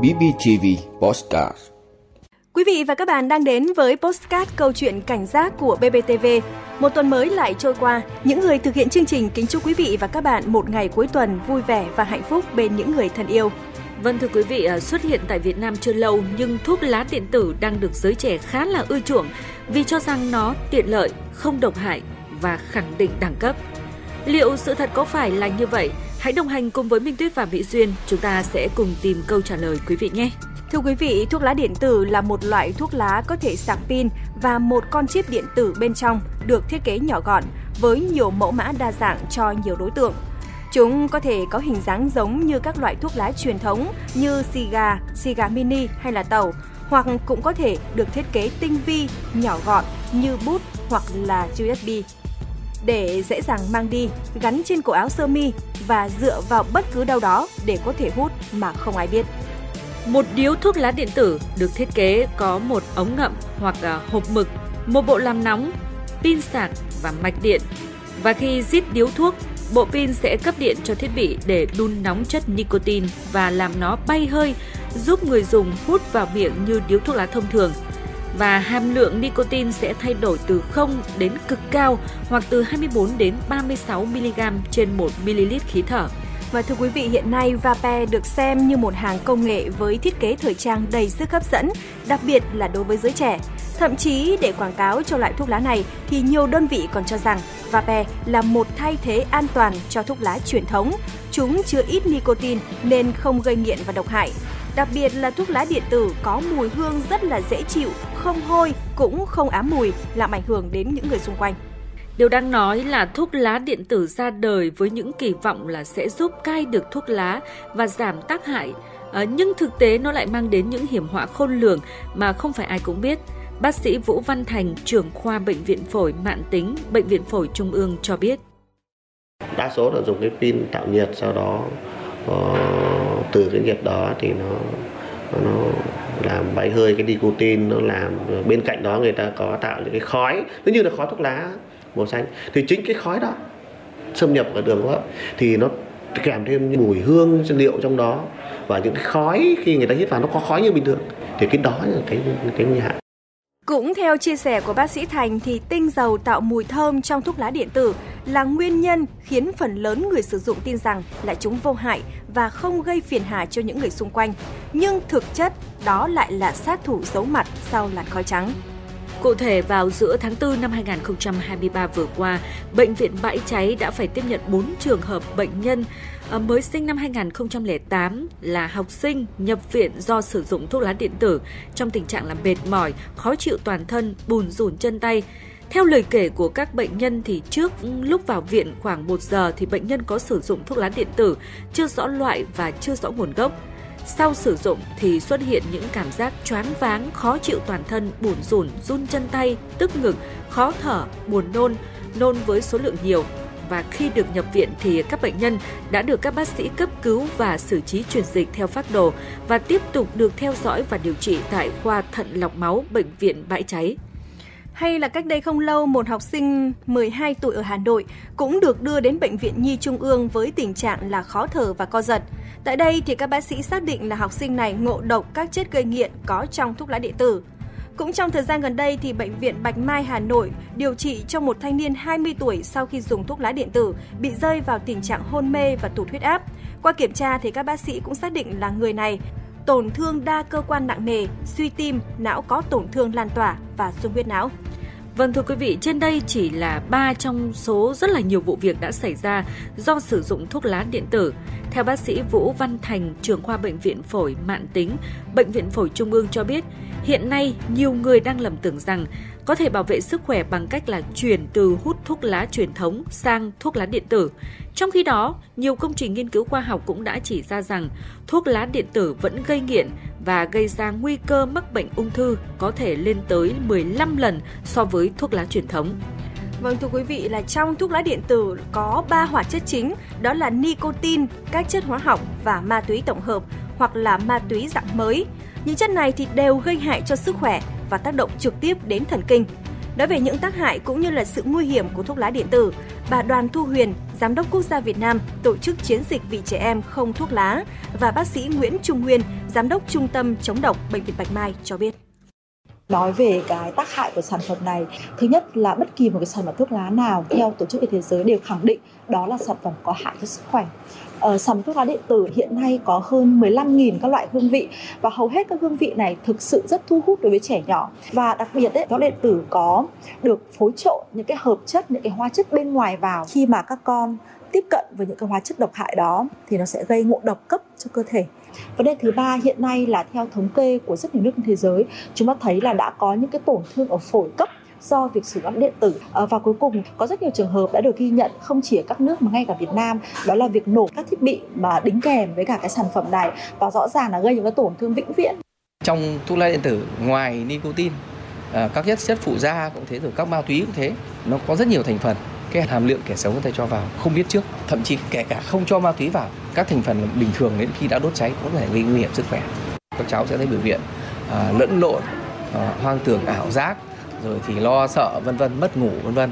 BBTV Postcard Quý vị và các bạn đang đến với Postcard câu chuyện cảnh giác của BBTV. Một tuần mới lại trôi qua, những người thực hiện chương trình kính chúc quý vị và các bạn một ngày cuối tuần vui vẻ và hạnh phúc bên những người thân yêu. Vâng thưa quý vị, à, xuất hiện tại Việt Nam chưa lâu nhưng thuốc lá điện tử đang được giới trẻ khá là ưa chuộng vì cho rằng nó tiện lợi, không độc hại và khẳng định đẳng cấp. Liệu sự thật có phải là như vậy? Hãy đồng hành cùng với Minh Tuyết và Mỹ Duyên, chúng ta sẽ cùng tìm câu trả lời quý vị nhé. Thưa quý vị, thuốc lá điện tử là một loại thuốc lá có thể sạc pin và một con chip điện tử bên trong được thiết kế nhỏ gọn với nhiều mẫu mã đa dạng cho nhiều đối tượng. Chúng có thể có hình dáng giống như các loại thuốc lá truyền thống như xì gà, xì gà mini hay là tàu, hoặc cũng có thể được thiết kế tinh vi, nhỏ gọn như bút hoặc là USB để dễ dàng mang đi, gắn trên cổ áo sơ mi và dựa vào bất cứ đâu đó để có thể hút mà không ai biết. Một điếu thuốc lá điện tử được thiết kế có một ống ngậm hoặc à, hộp mực, một bộ làm nóng, pin sạc và mạch điện. Và khi rít điếu thuốc, bộ pin sẽ cấp điện cho thiết bị để đun nóng chất nicotine và làm nó bay hơi, giúp người dùng hút vào miệng như điếu thuốc lá thông thường – và hàm lượng nicotine sẽ thay đổi từ 0 đến cực cao hoặc từ 24 đến 36 mg trên 1 ml khí thở. Và thưa quý vị, hiện nay Vape được xem như một hàng công nghệ với thiết kế thời trang đầy sức hấp dẫn, đặc biệt là đối với giới trẻ. Thậm chí để quảng cáo cho loại thuốc lá này thì nhiều đơn vị còn cho rằng Vape là một thay thế an toàn cho thuốc lá truyền thống. Chúng chứa ít nicotine nên không gây nghiện và độc hại. Đặc biệt là thuốc lá điện tử có mùi hương rất là dễ chịu, không hôi, cũng không ám mùi, làm ảnh hưởng đến những người xung quanh. Điều đang nói là thuốc lá điện tử ra đời với những kỳ vọng là sẽ giúp cai được thuốc lá và giảm tác hại, à, nhưng thực tế nó lại mang đến những hiểm họa khôn lường mà không phải ai cũng biết. Bác sĩ Vũ Văn Thành, trưởng khoa bệnh viện phổi mạng tính, bệnh viện phổi trung ương cho biết. Đa số là dùng cái pin tạo nhiệt sau đó uh, từ cái nhiệt đó thì nó nó làm bay hơi, cái nicotine nó làm ờ, bên cạnh đó người ta có tạo những cái khói, nó như là khói thuốc lá màu xanh. Thì chính cái khói đó xâm nhập vào đường hô hấp thì nó kèm thêm mùi hương liệu trong đó và những cái khói khi người ta hít vào nó có khói như bình thường. Thì cái đó là cái cái nguy hại cũng theo chia sẻ của bác sĩ Thành thì tinh dầu tạo mùi thơm trong thuốc lá điện tử là nguyên nhân khiến phần lớn người sử dụng tin rằng là chúng vô hại và không gây phiền hà cho những người xung quanh. Nhưng thực chất đó lại là sát thủ giấu mặt sau làn khói trắng. Cụ thể, vào giữa tháng 4 năm 2023 vừa qua, Bệnh viện Bãi Cháy đã phải tiếp nhận 4 trường hợp bệnh nhân Ờ, mới sinh năm 2008 là học sinh nhập viện do sử dụng thuốc lá điện tử trong tình trạng là mệt mỏi, khó chịu toàn thân, bùn rùn chân tay. Theo lời kể của các bệnh nhân thì trước lúc vào viện khoảng 1 giờ thì bệnh nhân có sử dụng thuốc lá điện tử chưa rõ loại và chưa rõ nguồn gốc. Sau sử dụng thì xuất hiện những cảm giác choáng váng, khó chịu toàn thân, buồn rùn, run chân tay, tức ngực, khó thở, buồn nôn, nôn với số lượng nhiều. Và khi được nhập viện thì các bệnh nhân đã được các bác sĩ cấp cứu và xử trí truyền dịch theo phác đồ và tiếp tục được theo dõi và điều trị tại khoa thận lọc máu Bệnh viện Bãi Cháy. Hay là cách đây không lâu, một học sinh 12 tuổi ở Hà Nội cũng được đưa đến Bệnh viện Nhi Trung ương với tình trạng là khó thở và co giật. Tại đây thì các bác sĩ xác định là học sinh này ngộ độc các chất gây nghiện có trong thuốc lá điện tử. Cũng trong thời gian gần đây thì bệnh viện Bạch Mai Hà Nội điều trị cho một thanh niên 20 tuổi sau khi dùng thuốc lá điện tử bị rơi vào tình trạng hôn mê và tụt huyết áp. Qua kiểm tra thì các bác sĩ cũng xác định là người này tổn thương đa cơ quan nặng nề, suy tim, não có tổn thương lan tỏa và dung huyết não. Vâng thưa quý vị, trên đây chỉ là ba trong số rất là nhiều vụ việc đã xảy ra do sử dụng thuốc lá điện tử. Theo bác sĩ Vũ Văn Thành, trưởng khoa bệnh viện phổi mạn tính, bệnh viện phổi trung ương cho biết, hiện nay nhiều người đang lầm tưởng rằng có thể bảo vệ sức khỏe bằng cách là chuyển từ hút thuốc lá truyền thống sang thuốc lá điện tử. Trong khi đó, nhiều công trình nghiên cứu khoa học cũng đã chỉ ra rằng thuốc lá điện tử vẫn gây nghiện và gây ra nguy cơ mắc bệnh ung thư có thể lên tới 15 lần so với thuốc lá truyền thống. Vâng thưa quý vị là trong thuốc lá điện tử có 3 hoạt chất chính, đó là nicotine, các chất hóa học và ma túy tổng hợp hoặc là ma túy dạng mới. Những chất này thì đều gây hại cho sức khỏe và tác động trực tiếp đến thần kinh. Nói về những tác hại cũng như là sự nguy hiểm của thuốc lá điện tử, bà Đoàn Thu Huyền, Giám đốc Quốc gia Việt Nam tổ chức chiến dịch vì trẻ em không thuốc lá và bác sĩ Nguyễn Trung Nguyên, Giám đốc Trung tâm chống độc Bệnh viện Bạch Mai cho biết. Nói về cái tác hại của sản phẩm này, thứ nhất là bất kỳ một cái sản phẩm thuốc lá nào theo Tổ chức Y tế Thế giới đều khẳng định đó là sản phẩm có hại cho sức khỏe. Ờ, sản phẩm thuốc lá điện tử hiện nay có hơn 15.000 các loại hương vị và hầu hết các hương vị này thực sự rất thu hút đối với trẻ nhỏ. Và đặc biệt đấy, thuốc điện tử có được phối trộn những cái hợp chất, những cái hóa chất bên ngoài vào. Khi mà các con tiếp cận với những cái hóa chất độc hại đó thì nó sẽ gây ngộ độc cấp cho cơ thể. Vấn đề thứ ba hiện nay là theo thống kê của rất nhiều nước trên thế giới, chúng ta thấy là đã có những cái tổn thương ở phổi cấp do việc sử dụng điện tử. Ờ, và cuối cùng có rất nhiều trường hợp đã được ghi nhận không chỉ ở các nước mà ngay cả Việt Nam đó là việc nổ các thiết bị mà đính kèm với cả cái sản phẩm này và rõ ràng là gây những cái tổn thương vĩnh viễn. Trong thuốc lá điện tử ngoài nicotine ờ, các chất chất phụ da cũng thế rồi các ma túy cũng thế nó có rất nhiều thành phần cái hàm lượng kẻ xấu có thể cho vào. Không biết trước thậm chí kể cả không cho ma túy vào các thành phần bình thường đến khi đã đốt cháy có thể gây nguy hiểm sức khỏe. Các cháu sẽ thấy biểu hiện à, lẫn lộn à, hoang tưởng ảo giác rồi thì lo sợ vân vân mất ngủ vân vân.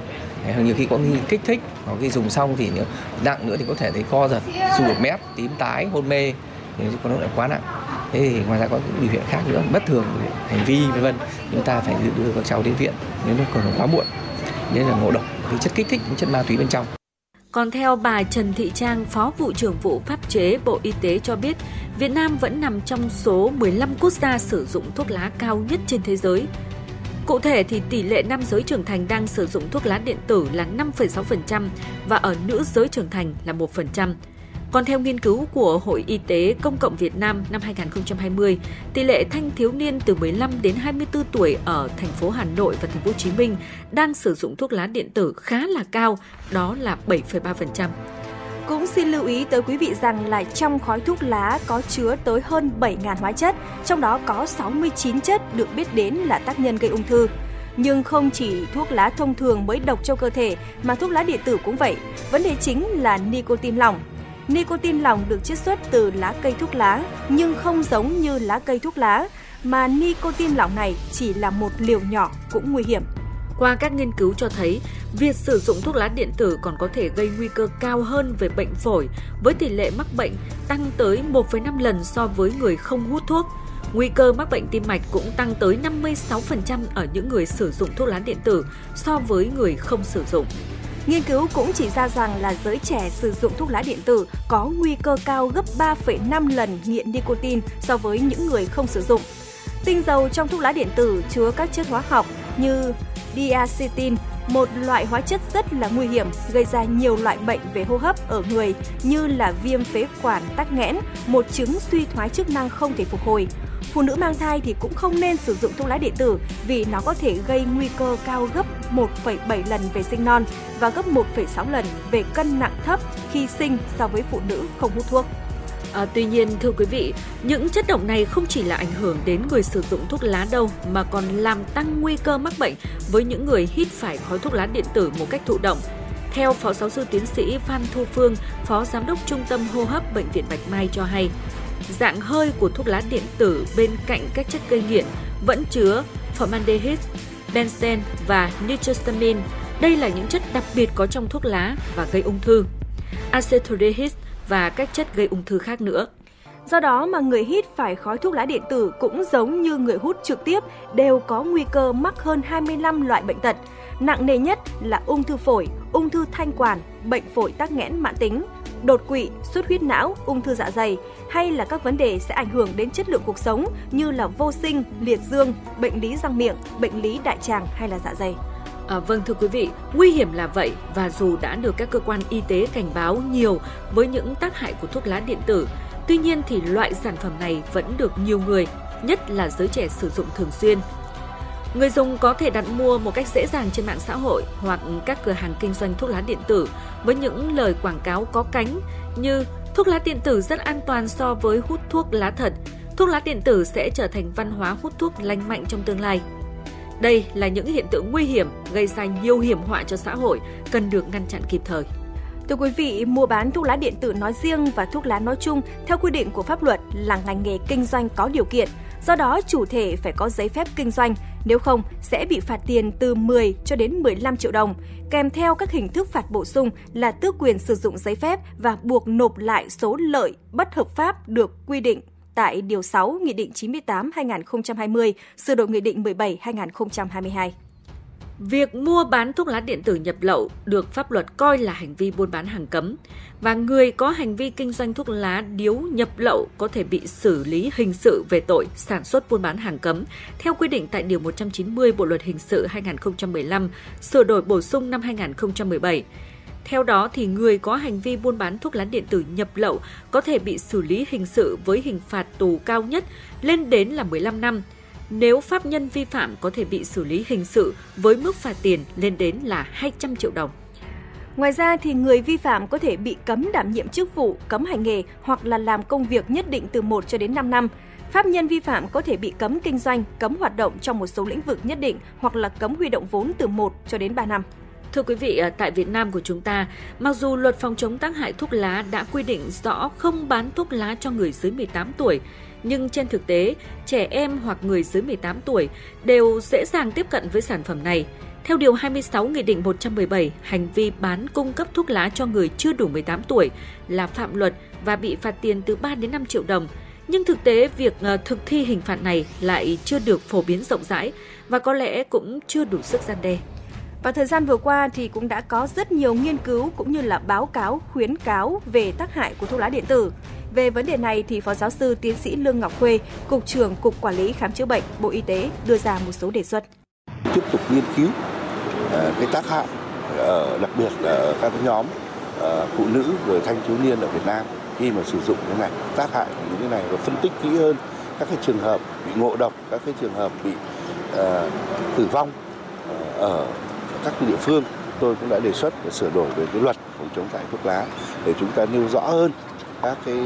Nhiều khi có nghi kích thích có khi dùng xong thì nếu nặng nữa thì có thể thấy co giật sùi mép tím tái hôn mê nếu có nó lại quá nặng. Thế thì ngoài ra có những biểu hiện khác nữa bất thường hành vi vân vân. Chúng ta phải đưa các cháu đến viện nếu nó còn quá muộn nên là ngộ độc cái chất kích thích những chất ma túy bên trong còn theo bà Trần Thị Trang, Phó vụ trưởng vụ pháp chế Bộ Y tế cho biết, Việt Nam vẫn nằm trong số 15 quốc gia sử dụng thuốc lá cao nhất trên thế giới. Cụ thể thì tỷ lệ nam giới trưởng thành đang sử dụng thuốc lá điện tử là 5,6% và ở nữ giới trưởng thành là 1%. Còn theo nghiên cứu của Hội Y tế Công cộng Việt Nam năm 2020, tỷ lệ thanh thiếu niên từ 15 đến 24 tuổi ở thành phố Hà Nội và thành phố Hồ Chí Minh đang sử dụng thuốc lá điện tử khá là cao, đó là 7,3%. Cũng xin lưu ý tới quý vị rằng là trong khói thuốc lá có chứa tới hơn 7.000 hóa chất, trong đó có 69 chất được biết đến là tác nhân gây ung thư. Nhưng không chỉ thuốc lá thông thường mới độc cho cơ thể mà thuốc lá điện tử cũng vậy. Vấn đề chính là nicotine lỏng, Nicotine lỏng được chiết xuất từ lá cây thuốc lá, nhưng không giống như lá cây thuốc lá, mà nicotine lỏng này chỉ là một liều nhỏ cũng nguy hiểm. Qua các nghiên cứu cho thấy, việc sử dụng thuốc lá điện tử còn có thể gây nguy cơ cao hơn về bệnh phổi, với tỷ lệ mắc bệnh tăng tới 1,5 lần so với người không hút thuốc. Nguy cơ mắc bệnh tim mạch cũng tăng tới 56% ở những người sử dụng thuốc lá điện tử so với người không sử dụng. Nghiên cứu cũng chỉ ra rằng là giới trẻ sử dụng thuốc lá điện tử có nguy cơ cao gấp 3,5 lần nghiện nicotine so với những người không sử dụng. Tinh dầu trong thuốc lá điện tử chứa các chất hóa học như diacetin, một loại hóa chất rất là nguy hiểm, gây ra nhiều loại bệnh về hô hấp ở người như là viêm phế quản tắc nghẽn, một chứng suy thoái chức năng không thể phục hồi, Phụ nữ mang thai thì cũng không nên sử dụng thuốc lá điện tử vì nó có thể gây nguy cơ cao gấp 1,7 lần về sinh non và gấp 1,6 lần về cân nặng thấp khi sinh so với phụ nữ không hút thuốc. À, tuy nhiên thưa quý vị, những chất độc này không chỉ là ảnh hưởng đến người sử dụng thuốc lá đâu mà còn làm tăng nguy cơ mắc bệnh với những người hít phải khói thuốc lá điện tử một cách thụ động. Theo Phó Giáo sư Tiến sĩ Phan Thu Phương, Phó Giám đốc Trung tâm Hô hấp Bệnh viện Bạch Mai cho hay, dạng hơi của thuốc lá điện tử bên cạnh các chất gây nghiện vẫn chứa formaldehyde, benzene và nitrosamine. Đây là những chất đặc biệt có trong thuốc lá và gây ung thư. Acetaldehyde và các chất gây ung thư khác nữa. Do đó mà người hít phải khói thuốc lá điện tử cũng giống như người hút trực tiếp đều có nguy cơ mắc hơn 25 loại bệnh tật. Nặng nề nhất là ung thư phổi, ung thư thanh quản, bệnh phổi tắc nghẽn mãn tính, đột quỵ, xuất huyết não, ung thư dạ dày hay là các vấn đề sẽ ảnh hưởng đến chất lượng cuộc sống như là vô sinh, liệt dương, bệnh lý răng miệng, bệnh lý đại tràng hay là dạ dày. À, vâng thưa quý vị, nguy hiểm là vậy và dù đã được các cơ quan y tế cảnh báo nhiều với những tác hại của thuốc lá điện tử, tuy nhiên thì loại sản phẩm này vẫn được nhiều người, nhất là giới trẻ sử dụng thường xuyên Người dùng có thể đặt mua một cách dễ dàng trên mạng xã hội hoặc các cửa hàng kinh doanh thuốc lá điện tử với những lời quảng cáo có cánh như thuốc lá điện tử rất an toàn so với hút thuốc lá thật, thuốc lá điện tử sẽ trở thành văn hóa hút thuốc lành mạnh trong tương lai. Đây là những hiện tượng nguy hiểm gây ra nhiều hiểm họa cho xã hội cần được ngăn chặn kịp thời. Thưa quý vị, mua bán thuốc lá điện tử nói riêng và thuốc lá nói chung theo quy định của pháp luật là ngành nghề kinh doanh có điều kiện. Do đó, chủ thể phải có giấy phép kinh doanh Nếu không, sẽ bị phạt tiền từ 10 cho đến 15 triệu đồng, kèm theo các hình thức phạt bổ sung là tước quyền sử dụng giấy phép và buộc nộp lại số lợi bất hợp pháp được quy định tại Điều 6 Nghị định 98-2020, sửa đổi Nghị định 17-2022. Việc mua bán thuốc lá điện tử nhập lậu được pháp luật coi là hành vi buôn bán hàng cấm và người có hành vi kinh doanh thuốc lá điếu nhập lậu có thể bị xử lý hình sự về tội sản xuất buôn bán hàng cấm theo quy định tại Điều 190 Bộ Luật Hình sự 2015, sửa đổi bổ sung năm 2017. Theo đó thì người có hành vi buôn bán thuốc lá điện tử nhập lậu có thể bị xử lý hình sự với hình phạt tù cao nhất lên đến là 15 năm – nếu pháp nhân vi phạm có thể bị xử lý hình sự với mức phạt tiền lên đến là 200 triệu đồng. Ngoài ra thì người vi phạm có thể bị cấm đảm nhiệm chức vụ, cấm hành nghề hoặc là làm công việc nhất định từ 1 cho đến 5 năm. Pháp nhân vi phạm có thể bị cấm kinh doanh, cấm hoạt động trong một số lĩnh vực nhất định hoặc là cấm huy động vốn từ 1 cho đến 3 năm. Thưa quý vị, tại Việt Nam của chúng ta, mặc dù luật phòng chống tác hại thuốc lá đã quy định rõ không bán thuốc lá cho người dưới 18 tuổi, nhưng trên thực tế, trẻ em hoặc người dưới 18 tuổi đều dễ dàng tiếp cận với sản phẩm này. Theo Điều 26 Nghị định 117, hành vi bán cung cấp thuốc lá cho người chưa đủ 18 tuổi là phạm luật và bị phạt tiền từ 3 đến 5 triệu đồng. Nhưng thực tế, việc ờ, thực thi hình phạt này lại chưa được phổ biến rộng rãi và có lẽ cũng chưa đủ sức gian đe. Và thời gian vừa qua thì cũng đã có rất nhiều nghiên cứu cũng như là báo cáo khuyến cáo về tác hại của thuốc lá điện tử. Về vấn đề này thì Phó giáo sư tiến sĩ Lương Ngọc Khuê, Cục trưởng Cục Quản lý Khám chữa bệnh, Bộ Y tế đưa ra một số đề xuất. Tiếp tục nghiên cứu ờ, cái tác hại ờ, đặc biệt là các nhóm ờ, phụ nữ rồi thanh thiếu niên ở Việt Nam khi mà sử dụng cái này tác hại như thế này và phân tích kỹ hơn các cái trường hợp bị ngộ độc các cái trường hợp bị uh, tử vong uh, ở các địa phương tôi cũng đã đề xuất để sửa đổi về cái luật phòng chống tải thuốc lá để chúng ta nêu rõ hơn các cái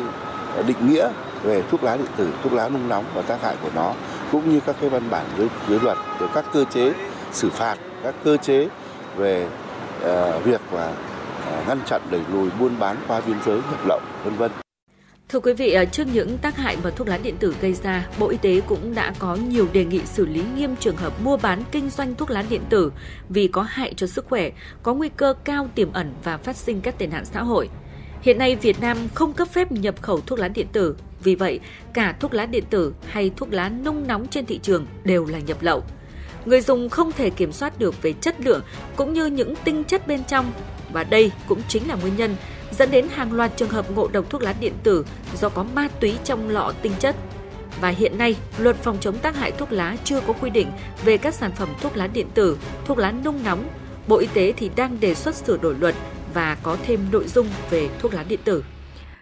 định nghĩa về thuốc lá điện tử, thuốc lá nung nóng và tác hại của nó cũng như các cái văn bản dưới, dưới luật rồi các cơ chế xử phạt, các cơ chế về uh, việc là uh, ờ, ngăn chặn đẩy lùi buôn bán qua biên giới nhập lậu vân vân. Thưa quý vị, ờ, trước những tác hại mà thuốc lá điện tử gây ra, Bộ Y tế cũng đã có nhiều đề nghị xử lý nghiêm trường hợp mua bán kinh doanh thuốc lá điện tử vì có hại cho sức khỏe, có nguy cơ cao tiềm ẩn và phát sinh các tệ nạn xã hội. Hiện nay Việt Nam không cấp phép nhập khẩu thuốc lá điện tử, vì vậy cả thuốc lá điện tử hay thuốc lá nung nóng trên thị trường đều là nhập lậu. Người dùng không thể kiểm soát được về chất lượng cũng như những tinh chất bên trong và đây cũng chính là nguyên nhân dẫn đến hàng loạt trường hợp ngộ độc thuốc lá điện tử do có ma túy trong lọ tinh chất. Và hiện nay, luật phòng chống tác hại thuốc lá chưa có quy định về các sản phẩm thuốc lá điện tử, thuốc lá nung nóng. Bộ Y tế thì đang đề xuất sửa đổi luật và có thêm nội dung về thuốc lá điện tử.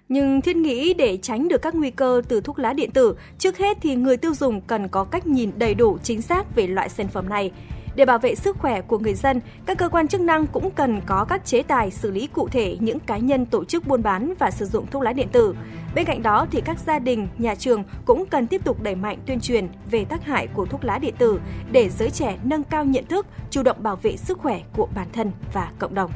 Nhưng thiết nghĩ để tránh được các nguy cơ từ thuốc lá điện tử, trước hết thì người tiêu dùng cần có cách nhìn đầy đủ chính xác về loại sản phẩm này. Để bảo vệ sức khỏe của người dân, các cơ quan chức năng cũng cần có các chế tài xử lý cụ thể những cá nhân tổ chức buôn bán và sử dụng thuốc lá điện tử. Bên cạnh đó thì các gia đình, nhà trường cũng cần tiếp tục đẩy mạnh tuyên truyền về tác hại của thuốc lá điện tử để giới trẻ nâng cao nhận thức, chủ động bảo vệ sức khỏe của bản thân và cộng đồng.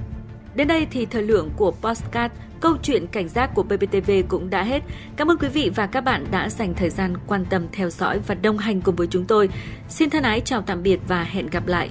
Đến đây thì thời lượng của Postcard Câu chuyện cảnh giác của BBTV cũng đã hết. Cảm ơn quý vị và các bạn đã dành thời gian quan tâm theo dõi và đồng hành cùng với chúng tôi. Xin thân ái chào tạm biệt và hẹn gặp lại.